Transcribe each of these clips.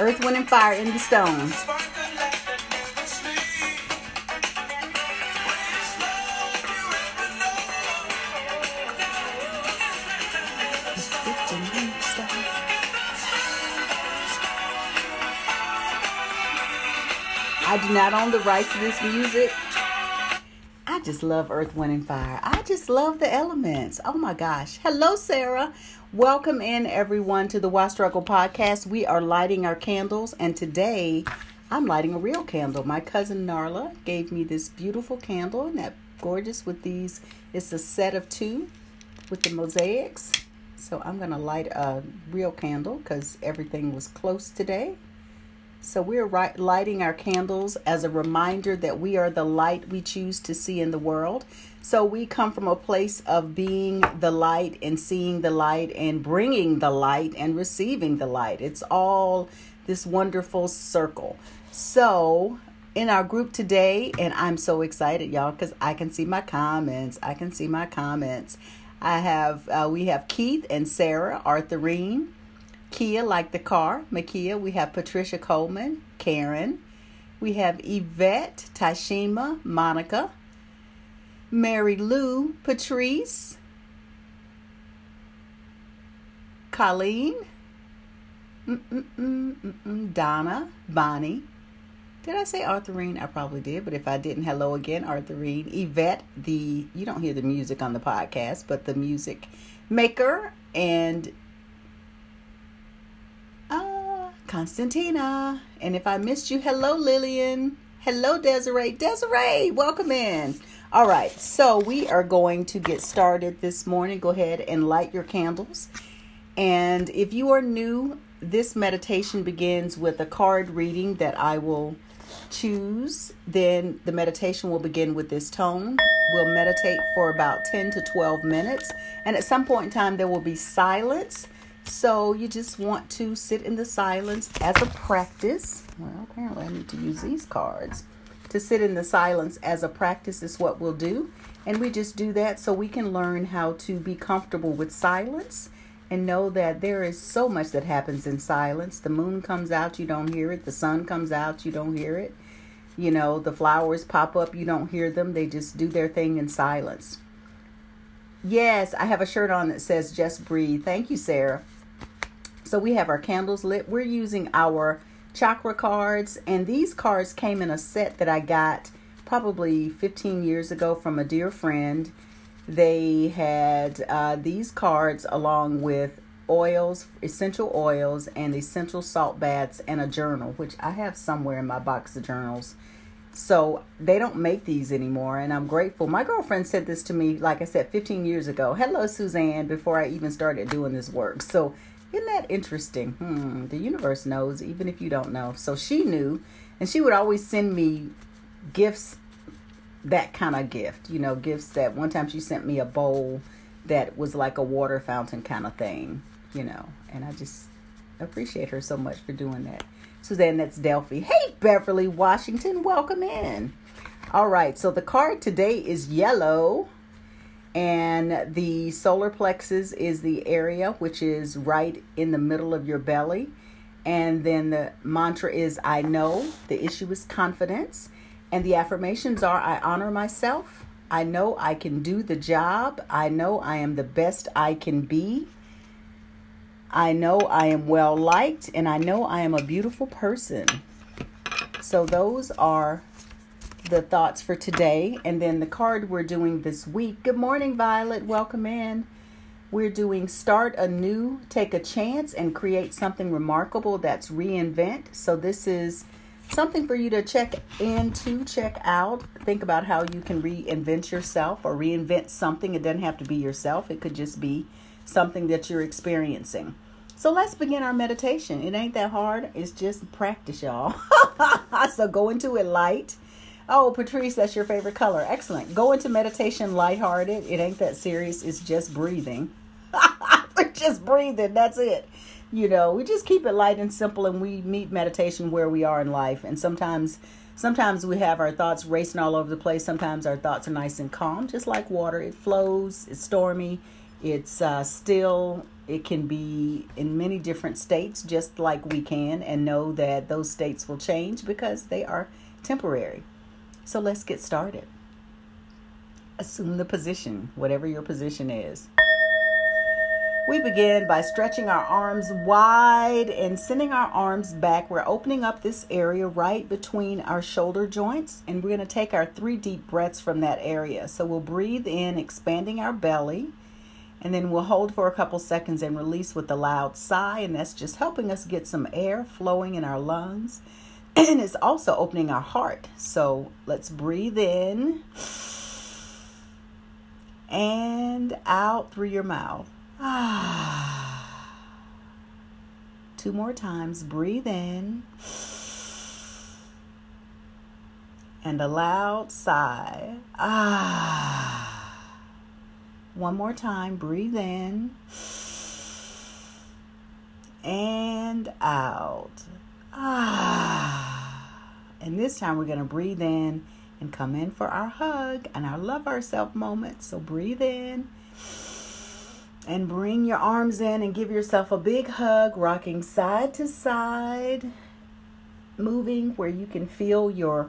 Earth, Wind, and Fire in the Stones. I do not own the rights to this music. Just love Earth, Wind, and Fire. I just love the elements. Oh my gosh. Hello, Sarah. Welcome in, everyone, to the Why Struggle podcast. We are lighting our candles, and today I'm lighting a real candle. My cousin Narla gave me this beautiful candle, and that gorgeous with these. It's a set of two with the mosaics. So I'm going to light a real candle because everything was close today. So we're right, lighting our candles as a reminder that we are the light we choose to see in the world. So we come from a place of being the light and seeing the light and bringing the light and receiving the light. It's all this wonderful circle. So in our group today, and I'm so excited, y'all, because I can see my comments. I can see my comments. I have uh, we have Keith and Sarah Arthurine. Kia, like the car, Makia. We have Patricia Coleman, Karen. We have Yvette, Tashima, Monica, Mary Lou, Patrice, Colleen, Mm-mm-mm-mm-mm, Donna, Bonnie. Did I say Arthurine? I probably did, but if I didn't, hello again, Arthurine. Yvette, the you don't hear the music on the podcast, but the music maker and Constantina. And if I missed you, hello, Lillian. Hello, Desiree. Desiree, welcome in. All right, so we are going to get started this morning. Go ahead and light your candles. And if you are new, this meditation begins with a card reading that I will choose. Then the meditation will begin with this tone. We'll meditate for about 10 to 12 minutes. And at some point in time, there will be silence so you just want to sit in the silence as a practice. Well, apparently I need to use these cards. To sit in the silence as a practice is what we'll do. And we just do that so we can learn how to be comfortable with silence and know that there is so much that happens in silence. The moon comes out, you don't hear it. The sun comes out, you don't hear it. You know, the flowers pop up, you don't hear them. They just do their thing in silence. Yes, I have a shirt on that says just breathe. Thank you, Sarah. So we have our candles lit. We're using our chakra cards, and these cards came in a set that I got probably 15 years ago from a dear friend. They had uh, these cards along with oils, essential oils, and essential salt baths, and a journal, which I have somewhere in my box of journals. So they don't make these anymore, and I'm grateful. My girlfriend said this to me, like I said, 15 years ago. Hello, Suzanne, before I even started doing this work. So isn't that interesting? Hmm, the universe knows, even if you don't know. So she knew, and she would always send me gifts, that kind of gift, you know, gifts that one time she sent me a bowl that was like a water fountain kind of thing, you know, and I just appreciate her so much for doing that. Suzanne, that's Delphi. Hey, Beverly Washington, welcome in. All right, so the card today is yellow and the solar plexus is the area which is right in the middle of your belly. And then the mantra is I know. The issue is confidence. And the affirmations are I honor myself. I know I can do the job. I know I am the best I can be. I know I am well liked. And I know I am a beautiful person. So those are the thoughts for today. And then the card we're doing this week. Good morning, Violet. Welcome in. We're doing Start Anew, Take a Chance, and Create Something Remarkable. That's Reinvent. So this is something for you to check into, check out. Think about how you can reinvent yourself or reinvent something. It doesn't have to be yourself, it could just be something that you're experiencing. So let's begin our meditation. It ain't that hard. It's just practice, y'all. so go into it light Oh, Patrice, that's your favorite color. Excellent. Go into meditation lighthearted. It ain't that serious. It's just breathing. We're just breathing. That's it. You know, we just keep it light and simple and we meet meditation where we are in life. And sometimes sometimes we have our thoughts racing all over the place. Sometimes our thoughts are nice and calm, just like water. It flows, it's stormy, It's uh, still, it can be in many different states, just like we can, and know that those states will change because they are temporary. So let's get started. Assume the position, whatever your position is. We begin by stretching our arms wide and sending our arms back. We're opening up this area right between our shoulder joints, and we're going to take our three deep breaths from that area. So we'll breathe in, expanding our belly, and then we'll hold for a couple seconds and release with a loud sigh, and that's just helping us get some air flowing in our lungs. And it's also opening our heart. So let's breathe in and out through your mouth. Two more times. Breathe in. And a loud sigh. Ah. One more time. Breathe in. And out. Ah. And this time we're going to breathe in and come in for our hug and our love ourselves moment. So breathe in and bring your arms in and give yourself a big hug, rocking side to side, moving where you can feel your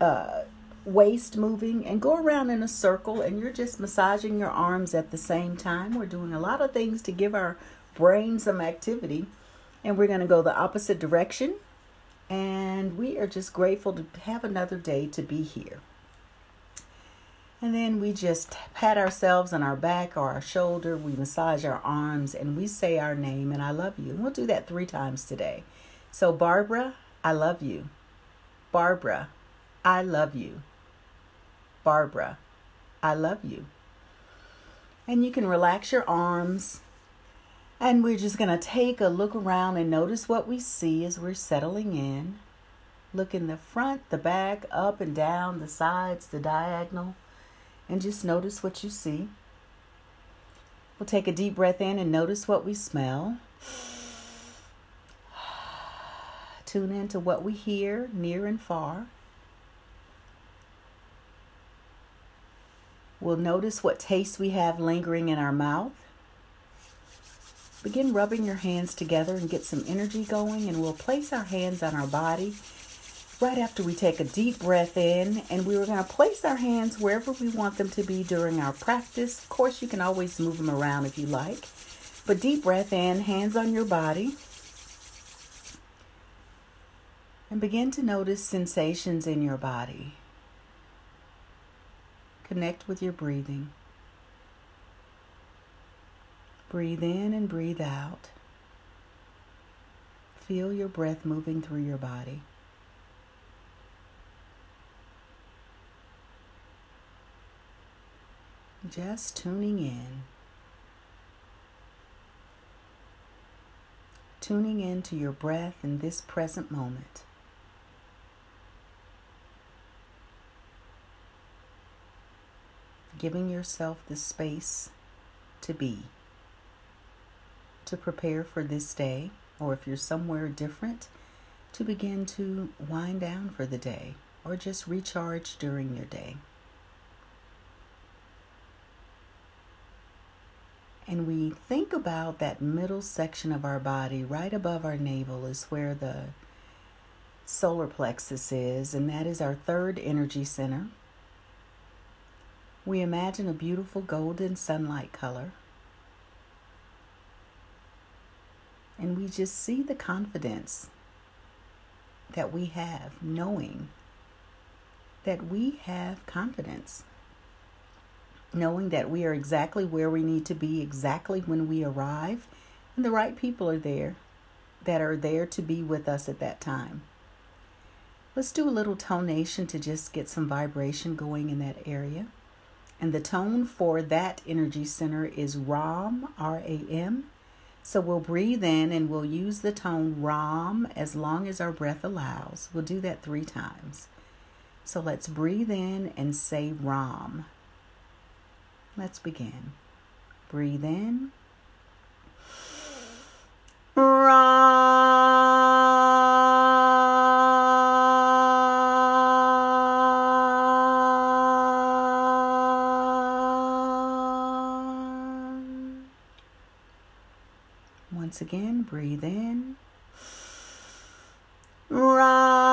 uh, waist moving, and go around in a circle. And you're just massaging your arms at the same time. We're doing a lot of things to give our brain some activity, and we're going to go the opposite direction. And we are just grateful to have another day to be here. And then we just pat ourselves on our back or our shoulder. We massage our arms and we say our name and I love you. And we'll do that three times today. So, Barbara, I love you. Barbara, I love you. Barbara, I love you. And you can relax your arms. And we're just going to take a look around and notice what we see as we're settling in. Look in the front, the back, up and down, the sides, the diagonal and just notice what you see. We'll take a deep breath in and notice what we smell. Tune into what we hear near and far. We'll notice what taste we have lingering in our mouth. Begin rubbing your hands together and get some energy going, and we'll place our hands on our body right after we take a deep breath in, and we are going to place our hands wherever we want them to be during our practice. Of course, you can always move them around if you like, but deep breath in, hands on your body. And begin to notice sensations in your body. Connect with your breathing. Breathe in and breathe out. Feel your breath moving through your body. Just tuning in. Tuning in to your breath in this present moment. Giving yourself the space to be, to prepare for this day, or if you're somewhere different, to begin to wind down for the day or just recharge during your day. and we think about that middle section of our body right above our navel is where the solar plexus is, and that is our third energy center. We imagine a beautiful golden sunlight color. And we just see the confidence that we have, knowing that we have confidence knowing that we are exactly where we need to be exactly when we arrive, and the right people are there that are there to be with us at that time. Let's do a little tonation to just get some vibration going in that area. And the tone for that energy center is Ram, R A M. So we'll breathe in and we'll use the tone Ram as long as our breath allows. We'll do that three times. So let's breathe in and say Ram. Let's begin. Breathe in. Once again, breathe in. Ram.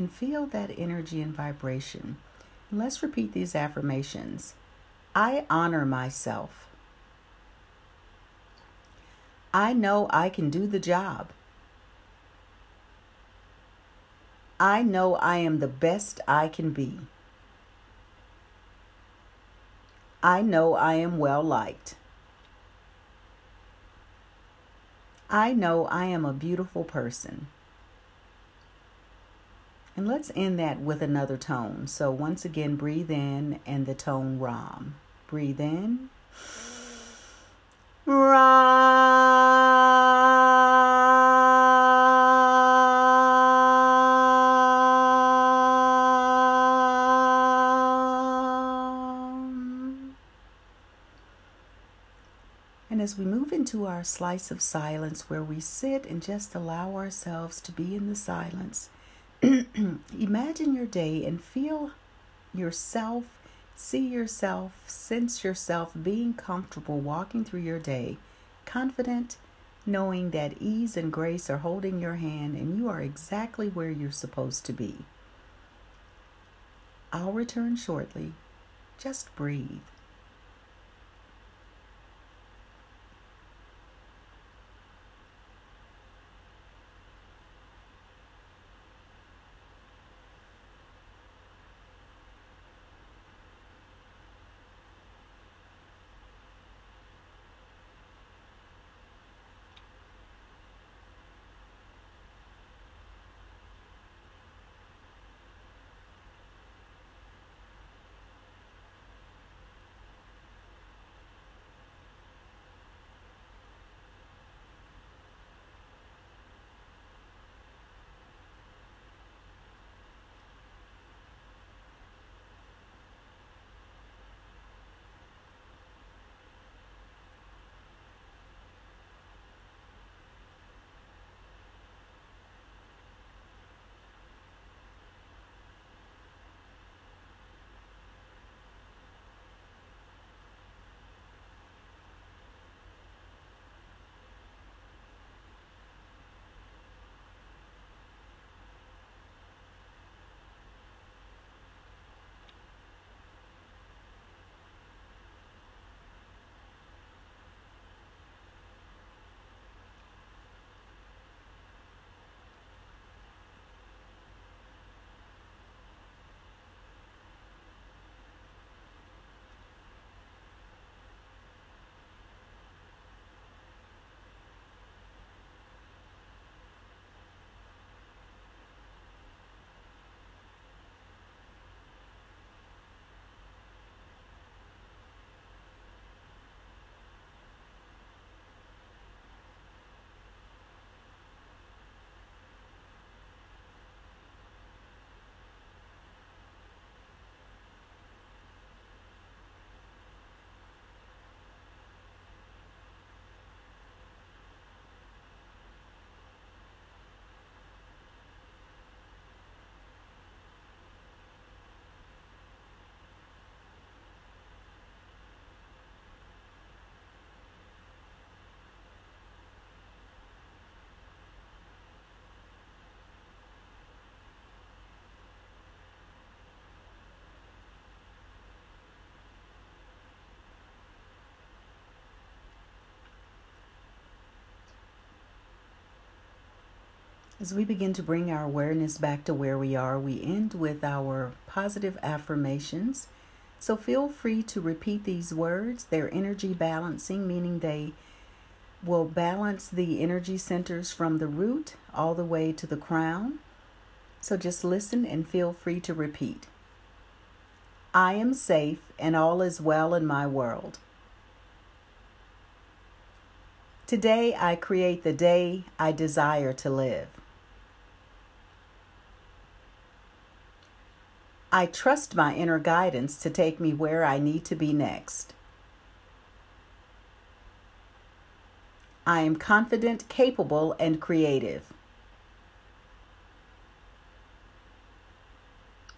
And feel that energy and vibration. Let's repeat these affirmations. I honor myself. I know I can do the job. I know I am the best I can be. I know I am well liked. I know I am a beautiful person. And let's end that with another tone. So once again, breathe in and the tone Ram. Breathe in. And as we move into our slice of silence where we sit and just allow ourselves to be in the silence, imagine your day and feel yourself, see yourself, sense yourself being comfortable walking through your day, confident, knowing that ease and grace are holding your hand and you are exactly where you're supposed to be. I'll return shortly. Just breathe. As we begin to bring our awareness back to where we are, we end with our positive affirmations. So feel free to repeat these words. They're energy balancing, meaning they will balance the energy centers from the root all the way to the crown. So just listen and feel free to repeat. I am safe and all is well in my world. Today I create the day I desire to live. I trust my inner guidance to take me where I need to be next. I am confident, capable, and creative.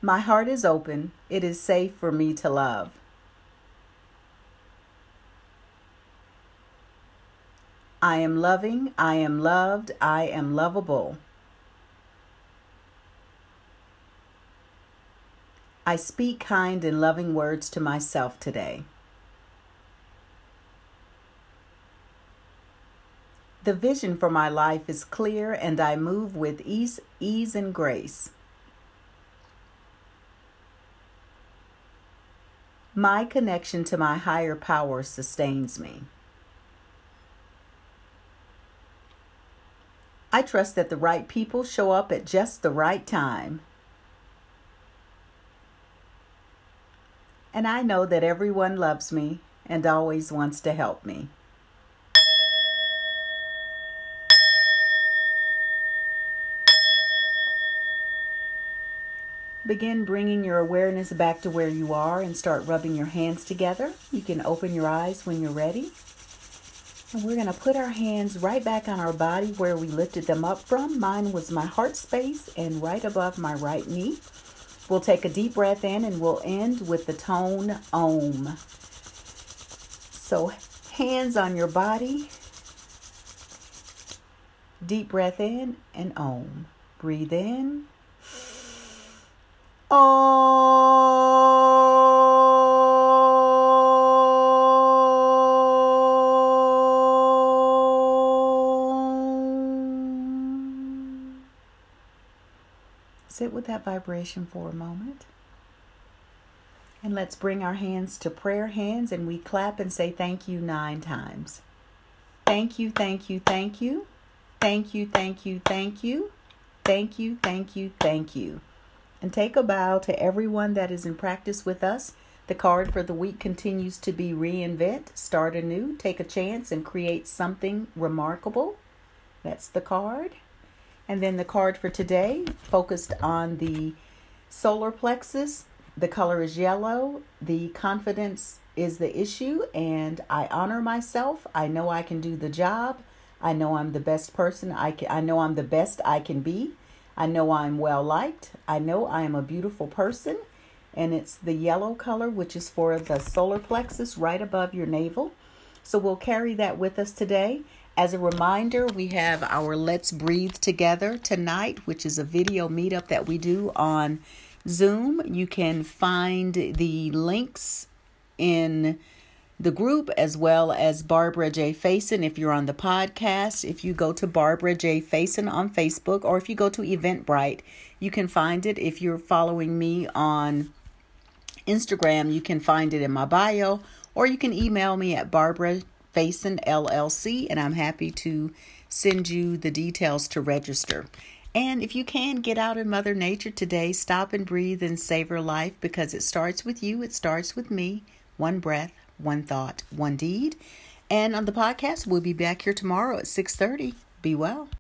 My heart is open. It is safe for me to love. I am loving. I am loved. I am lovable. I speak kind and loving words to myself today. The vision for my life is clear and I move with ease, ease and grace. My connection to my higher power sustains me. I trust that the right people show up at just the right time. And I know that everyone loves me and always wants to help me. Begin bringing your awareness back to where you are and start rubbing your hands together. You can open your eyes when you're ready. And we're going to put our hands right back on our body where we lifted them up from. Mine was my heart space and right above my right knee. We'll take a deep breath in and we'll end with the tone Om. So, hands on your body. Deep breath in and Om. Breathe in Sit with that vibration for a moment. And let's bring our hands to prayer hands and we clap and say thank you nine times. Thank you, thank you, thank you. Thank you, thank you, thank you. Thank you, thank you, thank you and take a bow to everyone that is in practice with us. The card for the week continues to be reinvent, start anew, take a chance, and create something remarkable. That's the card. And then the card for today focused on the solar plexus. The color is yellow. The confidence is the issue, and I honor myself. I know I can do the job. I know I'm the best person. I can, I know I'm the best I can be. I know I'm well liked. I know I am a beautiful person. And it's the yellow color, which is for the solar plexus right above your navel. So we'll carry that with us today. As a reminder, we have our Let's Breathe Together tonight, which is a video meetup that we do on Zoom. You can find the links in the group as well as Barbara J. Faison if you're on the podcast. If you go to Barbara J. Faison on Facebook or if you go to Eventbrite, you can find it. If you're following me on Instagram, you can find it in my bio or you can email me at Barbara Faison LLC and I'm happy to send you the details to register. And if you can get out in Mother Nature today, stop and breathe and savor life because it starts with you, it starts with me. One breath one thought, one deed. And on the podcast, we'll be back here tomorrow at 6:30. Be well.